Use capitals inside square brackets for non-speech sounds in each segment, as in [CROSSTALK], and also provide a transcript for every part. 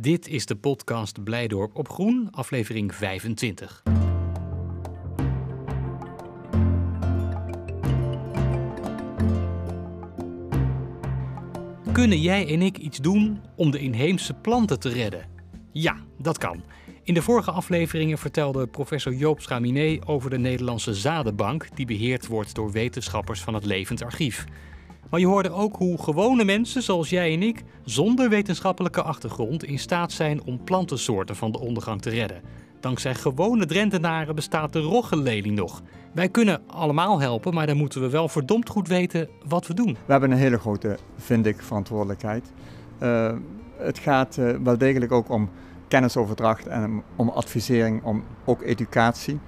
Dit is de podcast Blijdorp op Groen, aflevering 25. Kunnen jij en ik iets doen om de inheemse planten te redden? Ja, dat kan. In de vorige afleveringen vertelde professor Joop Schaminé over de Nederlandse Zadenbank, die beheerd wordt door wetenschappers van het Levend Archief. Maar je hoorde ook hoe gewone mensen zoals jij en ik, zonder wetenschappelijke achtergrond, in staat zijn om plantensoorten van de ondergang te redden. Dankzij gewone Drentenaren bestaat de roggenlelie nog. Wij kunnen allemaal helpen, maar dan moeten we wel verdomd goed weten wat we doen. We hebben een hele grote, vind ik, verantwoordelijkheid. Uh, het gaat uh, wel degelijk ook om kennisoverdracht en om advisering, om ook educatie.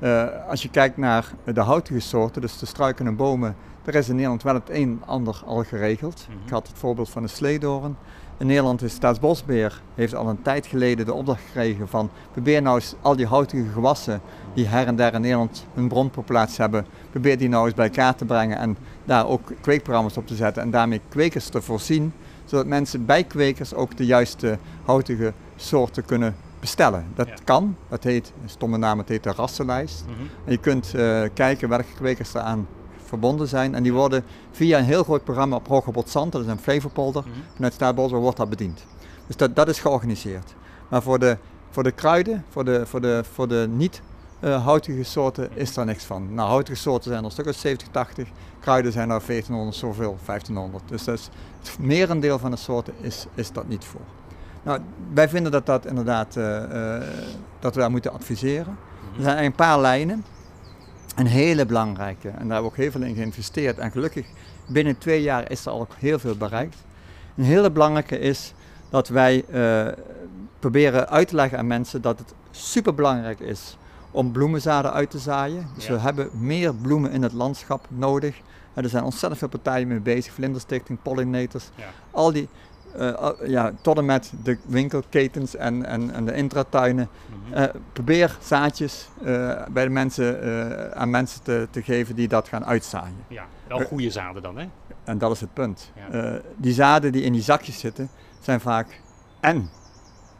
Uh, als je kijkt naar de houtige soorten, dus de struiken en bomen, er is in Nederland wel het een en ander al geregeld. Mm -hmm. Ik had het voorbeeld van de sleedoren. In Nederland is Staatsbosbeheer heeft al een tijd geleden de opdracht gekregen van probeer nou eens al die houtige gewassen die her en der in Nederland hun bronpopulatie hebben, probeer die nou eens bij elkaar te brengen en daar ook kweekprogramma's op te zetten en daarmee kwekers te voorzien, zodat mensen bij kwekers ook de juiste houtige soorten kunnen bestellen. Dat ja. kan, dat heet, een stomme naam, het heet de rassenlijst. Mm -hmm. En je kunt uh, kijken welke kwekers er aan verbonden zijn. En die worden via een heel groot programma op Hoge Botzand, dat is een Flevopolder, mm -hmm. vanuit Staatsbosbeheer wordt dat bediend. Dus dat, dat is georganiseerd. Maar voor de, voor de kruiden, voor de, voor de, voor de niet uh, houtige soorten is daar niks van. Nou, houtige soorten zijn er een stuk of 70, 80. Kruiden zijn er 1400, zoveel, 1500. Dus dat is, het merendeel van de soorten is, is dat niet voor. Nou, wij vinden dat dat inderdaad, uh, uh, dat we daar moeten adviseren. Er zijn een paar lijnen. Een hele belangrijke, en daar hebben we ook heel veel in geïnvesteerd. En gelukkig, binnen twee jaar is er al heel veel bereikt. Een hele belangrijke is dat wij uh, proberen uit te leggen aan mensen dat het super belangrijk is om bloemenzaden uit te zaaien. Dus ja. we hebben meer bloemen in het landschap nodig. En er zijn ontzettend veel partijen mee bezig, Vlinderstichting, pollinators, ja. al die, uh, ja, tot en met de winkelketens en, en, en de intratuinen. Mm -hmm. uh, probeer zaadjes uh, bij de mensen, aan mensen te, te geven die dat gaan uitzaaien. Ja, wel goede zaden dan, hè? En dat is het punt. Ja. die zaden die in die zakjes zitten, zijn vaak en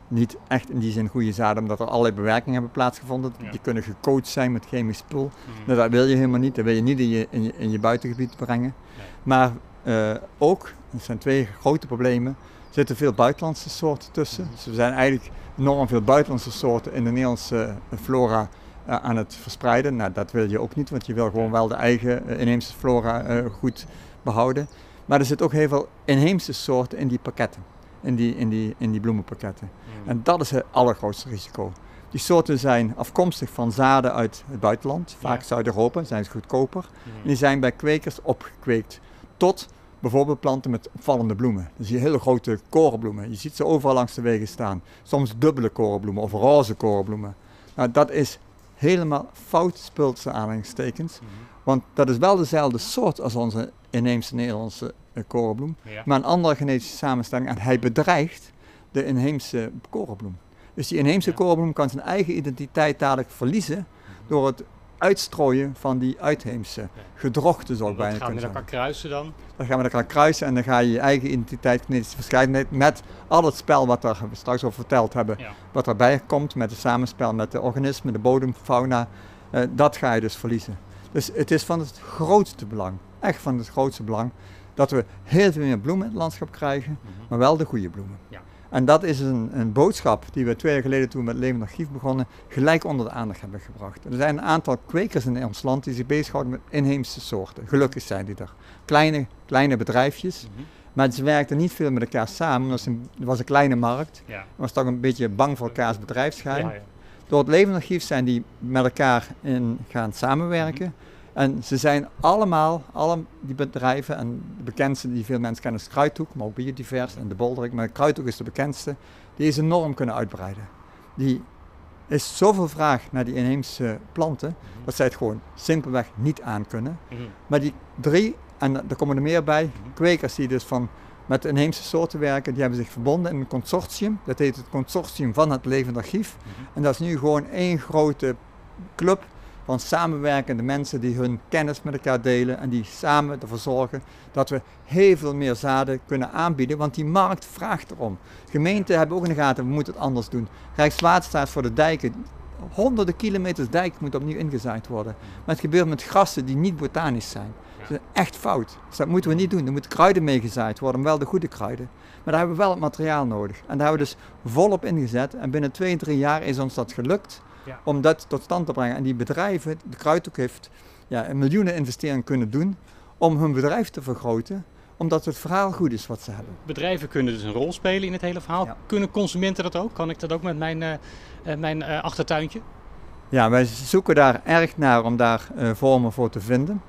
niet echt in die zin goede zaden, omdat er allerlei bewerkingen hebben plaatsgevonden. Ja. Die kunnen gecoacht zijn met chemisch spul. Mm. Nou, dat wil je helemaal niet. Dat wil je niet in je, in je, in je buitengebied brengen. Nee. Maar uh, ook, er zijn twee grote problemen, er zitten veel buitenlandse soorten tussen. Mm. Dus er zijn eigenlijk enorm veel buitenlandse soorten in de Nederlandse flora uh, aan het verspreiden. Nou, dat wil je ook niet, want je wil gewoon wel de eigen inheemse flora goed behouden. Maar er zitten ook heel veel inheemse soorten in die pakketten in die, in die, in die bloemenpakketten. Mm. En dat is het allergrootste risico. Die soorten zijn afkomstig van zaden uit het buitenland, vaak ja. Zuid-Europa, zijn ze goedkoper. Mm. En die zijn bij kwekers opgekweekt tot bijvoorbeeld planten met opvallende bloemen. Dus die hele grote korenbloemen. Je ziet ze overal langs de wegen staan. Soms dubbele korenbloemen of roze korenbloemen. Nou, dat is helemaal fout spul tussen aanhalingstekens. Mm -hmm. Want dat is wel dezelfde soort als onze inheemse Nederlandse uh, korenbloem, ja. maar een andere genetische samenstelling. En hij bedreigt de inheemse korenbloem. Dus die inheemse ja. korenbloem kan zijn eigen identiteit dadelijk verliezen -hmm. door het uitstrooien van die uitheemse gedrochten, zou ik bijna kunnen gaan we elkaar kruisen dan? Dan gaan we elkaar kruisen en dan ga je je eigen identiteit, genetische verscheidenheid, met al het spel wat we straks over verteld hebben, ja. wat erbij komt, met het samenspel met de organismen, de bodemfauna, uh, dat ga je dus verliezen. Dus het is van het grootste belang, echt van het grootste belang, dat we heel veel meer bloemen in het landschap krijgen, mm -hmm. maar wel de goede bloemen. Ja. En dat is een, een, boodschap die we twee jaar geleden toen we met Levend Archief begonnen, gelijk onder de aandacht hebben gebracht. Er zijn een aantal kwekers in ons land die zich bezighouden met inheemse soorten. Gelukkig zijn die er. Kleine, kleine bedrijfjes. Mm -hmm. Maar ze werkten niet veel met elkaar samen. Het was een, was een kleine markt. Ja. was toch een beetje bang voor elkaars bedrijfsgeheim. Ja, ja. Door het Levend Archief zijn die met elkaar in gaan samenwerken. Mm -hmm. En ze zijn allemaal, alle die bedrijven, en de bekendste die veel mensen kennen is Kruidhoek, maar ook Biodivers en de Bolderik. Maar Kruidhoek is de bekendste. Die is enorm kunnen uitbreiden. Die is zoveel vraag naar die inheemse planten, mm-hmm. dat zij het gewoon simpelweg niet aan kunnen. Mm-hmm. Maar die drie, en er komen er meer bij, mm-hmm. kwekers die dus van met inheemse soorten werken, die hebben zich verbonden in een consortium. Dat heet het consortium van het Levend Archief. En dat is nu gewoon één grote club van samenwerkende mensen die hun kennis met elkaar delen en die samen ervoor zorgen dat we heel veel meer zaden kunnen aanbieden, want die markt vraagt erom. Gemeenten hebben ook in de gaten, we moeten het anders doen. Rijkswaterstaat voor de dijken, honderden kilometers dijk moet opnieuw ingezaaid worden. Maar het gebeurt met grassen die niet botanisch zijn. Dat is echt fout. Dus dat moeten we niet doen. Er moeten kruiden meegezaaid worden, wel de goede kruiden. Maar daar hebben we wel het materiaal nodig. En daar hebben we dus volop ingezet. En binnen twee, drie jaar is ons dat gelukt ja. om dat tot stand te brengen. En die bedrijven, de Kruidhoek heeft ja, een miljoenen investeringen kunnen doen om hun bedrijf te vergroten omdat het verhaal goed is wat ze hebben. Bedrijven kunnen dus een rol spelen in het hele verhaal. Kunnen consumenten dat ook? Kan ik dat ook met mijn, uh, mijn uh, achtertuintje? Ja, wij zoeken daar erg naar om daar uh, vormen voor te vinden.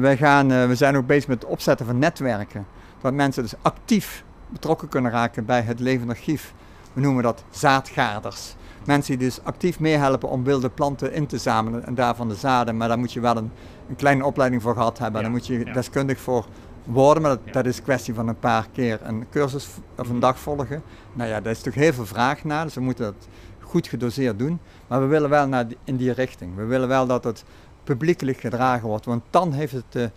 wij gaan, we zijn ook bezig met het opzetten van netwerken. Dat mensen dus actief betrokken kunnen raken bij het levend archief. We noemen dat zaadgaders. Mensen die dus actief meehelpen om wilde planten in te zamelen en daarvan de zaden. Maar daar moet je wel een, een kleine opleiding voor gehad hebben. Ja, daar moet je deskundig voor worden, maar dat, dat, is een kwestie van een paar keer een cursus of een dag volgen. Nou ja, daar is toch heel veel vraag naar, dus we moeten dat goed gedoseerd doen. Maar we willen wel naar in die richting. We willen wel dat het publiekelijk gedragen wordt, want dan heeft het de,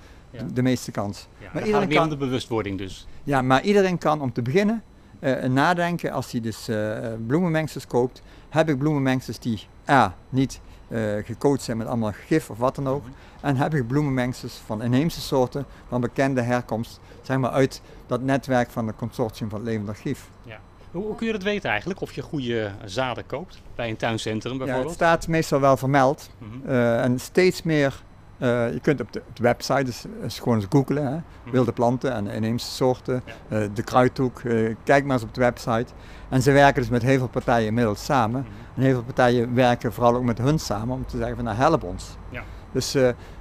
de meeste kans. Ja, maar iedereen kan de bewustwording dus. Ja, maar iedereen kan om te beginnen uh, nadenken als hij dus uh, bloemenmengsels koopt. Heb ik bloemenmengsels die A, niet uh, gecoacht zijn met allemaal gif of wat dan ook. Mhm. En heb ik bloemenmengsels van inheemse soorten van bekende herkomst, zeg maar uit dat netwerk van het consortium van het Levend Archief. Ja. Hoe, hoe, kun je dat weten eigenlijk, of je goede zaden koopt bij een tuincentrum bijvoorbeeld? Ja, het staat meestal wel vermeld. Mm en steeds meer uh, je kunt op de, op de website, dus, dus gewoon eens googlen, hè, mhm. wilde planten en inheemse soorten, uh, de kruidhoek, uh, kijk maar eens op de website. En ze werken dus met heel veel partijen inmiddels samen. Mhm. En heel veel partijen werken vooral ook met hun samen om te zeggen van nou help ons. Ja. Dus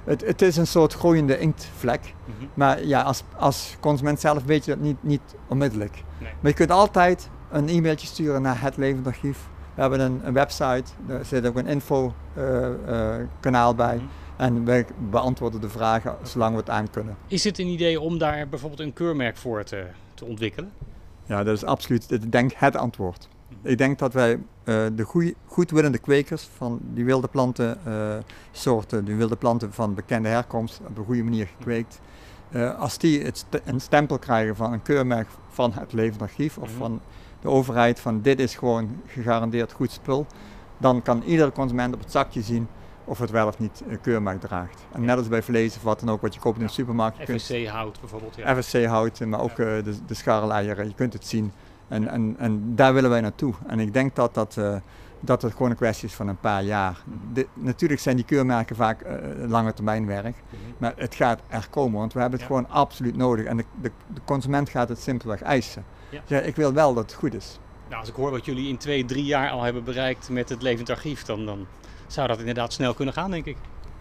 het, het, is een soort groeiende inktvlek. Mm Maar ja, als, als consument zelf weet je dat niet, niet onmiddellijk. Nee. Maar je kunt altijd een e-mailtje sturen naar het Levend Archief. We hebben een, een website, daar zit ook een info kanaal bij. Mhm. En wij beantwoorden de vragen zolang we het aan kunnen. Is het een idee om daar bijvoorbeeld een keurmerk voor te, te ontwikkelen? Ja, dat is absoluut, ik denk, het antwoord. Ik denk dat wij uh, de goeie, goedwillende kwekers van die wilde plantensoorten, uh, die wilde planten van bekende herkomst, op een goede manier gekweekt, uh, als die het st een stempel krijgen van een keurmerk van het levend archief of mhm. van de overheid van dit is gewoon gegarandeerd goed spul, dan kan iedere consument op het zakje zien of het wel of niet een keurmerk draagt. En net als bij vlees of wat dan ook wat je koopt in de supermarkt. FSC hout bijvoorbeeld. Ja. FSC hout, maar ook uh, de, de scharreleieren, je kunt het zien. En, en, en daar willen wij naartoe. En ik denk dat dat, uh, dat het gewoon een kwestie is van een paar jaar. De, natuurlijk zijn die keurmerken vaak uh, lange termijn werk. Mhm. Maar het gaat er komen, want we hebben het gewoon absoluut nodig. En de, de, de, consument gaat het simpelweg eisen. Ja. ik wil wel dat het goed is. Nou, als ik hoor wat jullie in twee, drie jaar al hebben bereikt met het levend archief, dan, dan zou dat inderdaad snel kunnen gaan, denk ik.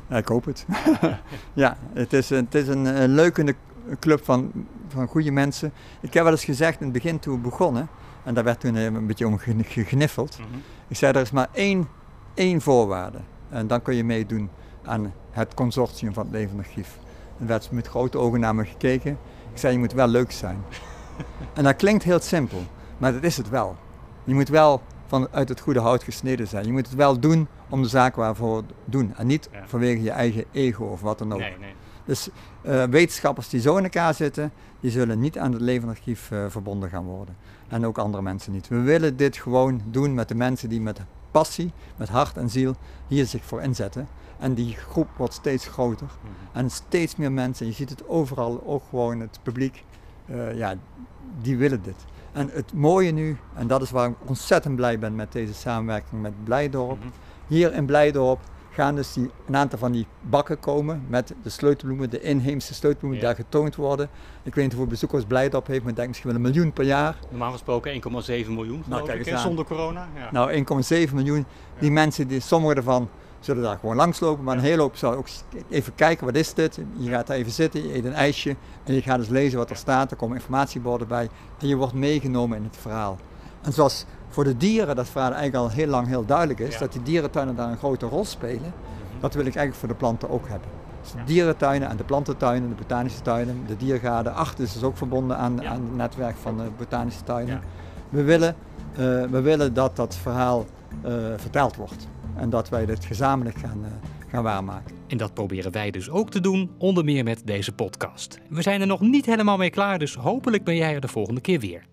Ja, ik hoop het. [LAUGHS] ja, het is, het is een, een leukende club van, van goede mensen. Ik heb wel eens gezegd in het begin toen we begonnen, en daar werd toen een beetje om gegniffeld. Mm -hmm. Ik zei, er is maar één, één voorwaarde. En dan kun je meedoen aan het consortium van het levend archief. En werd met grote ogen naar me gekeken. Ik zei, je moet wel leuk zijn. [LAUGHS] en dat klinkt heel simpel, maar dat is het wel. Je moet wel vanuit het goede hout gesneden zijn. Je moet het wel doen om de zaak waarvoor doen. En niet vanwege je eigen ego of wat dan ook. Nee, nee. Dus uh, wetenschappers die zo in elkaar zitten, die zullen niet aan het levenarchief uh, verbonden gaan worden. En ook andere mensen niet. We willen dit gewoon doen met de mensen die met passie, met hart en ziel hier zich voor inzetten. En die groep wordt steeds groter. Mhm. En steeds meer mensen, je ziet het overal, ook gewoon het publiek, uh, ja, die willen dit. En het mooie nu, en dat is waar ik ontzettend blij ben met deze samenwerking met Blijdorp. Mhm. Hier in Blijdorp gaan dus die, een aantal van die bakken komen met de sleutelbloemen, de inheemse sleutelbloemen die daar getoond worden. Ik weet niet hoeveel bezoekers Blijdorp heeft, maar ik denk misschien wel een miljoen per jaar. Normaal gesproken 1,7 miljoen, nou, kijk ik, zonder corona. Ja. Nou, 1,7 miljoen. Die mensen, die, sommige ervan zullen daar gewoon langslopen, maar een hele hoop zal ook even kijken, wat is dit? Je gaat daar even zitten, je eet een ijsje en je gaat eens lezen wat er staat. Er komen informatieborden bij en je wordt meegenomen in het verhaal. En zoals voor de dieren dat verhaal eigenlijk al heel lang heel duidelijk is, dat die dierentuinen daar een grote rol spelen, mhm. dat wil ik eigenlijk voor de planten ook hebben. Dus de dierentuinen en de plantentuinen, de botanische tuinen, de diergaarden. Achter is dus ook verbonden aan, aan het netwerk van de botanische tuinen. We, willen, uh, we willen dat dat verhaal uh, verteld wordt. En dat wij dit gezamenlijk gaan, uh, gaan waarmaken. En dat proberen wij dus ook te doen, onder meer met deze podcast. We zijn er nog niet helemaal mee klaar, dus hopelijk ben jij er de volgende keer weer.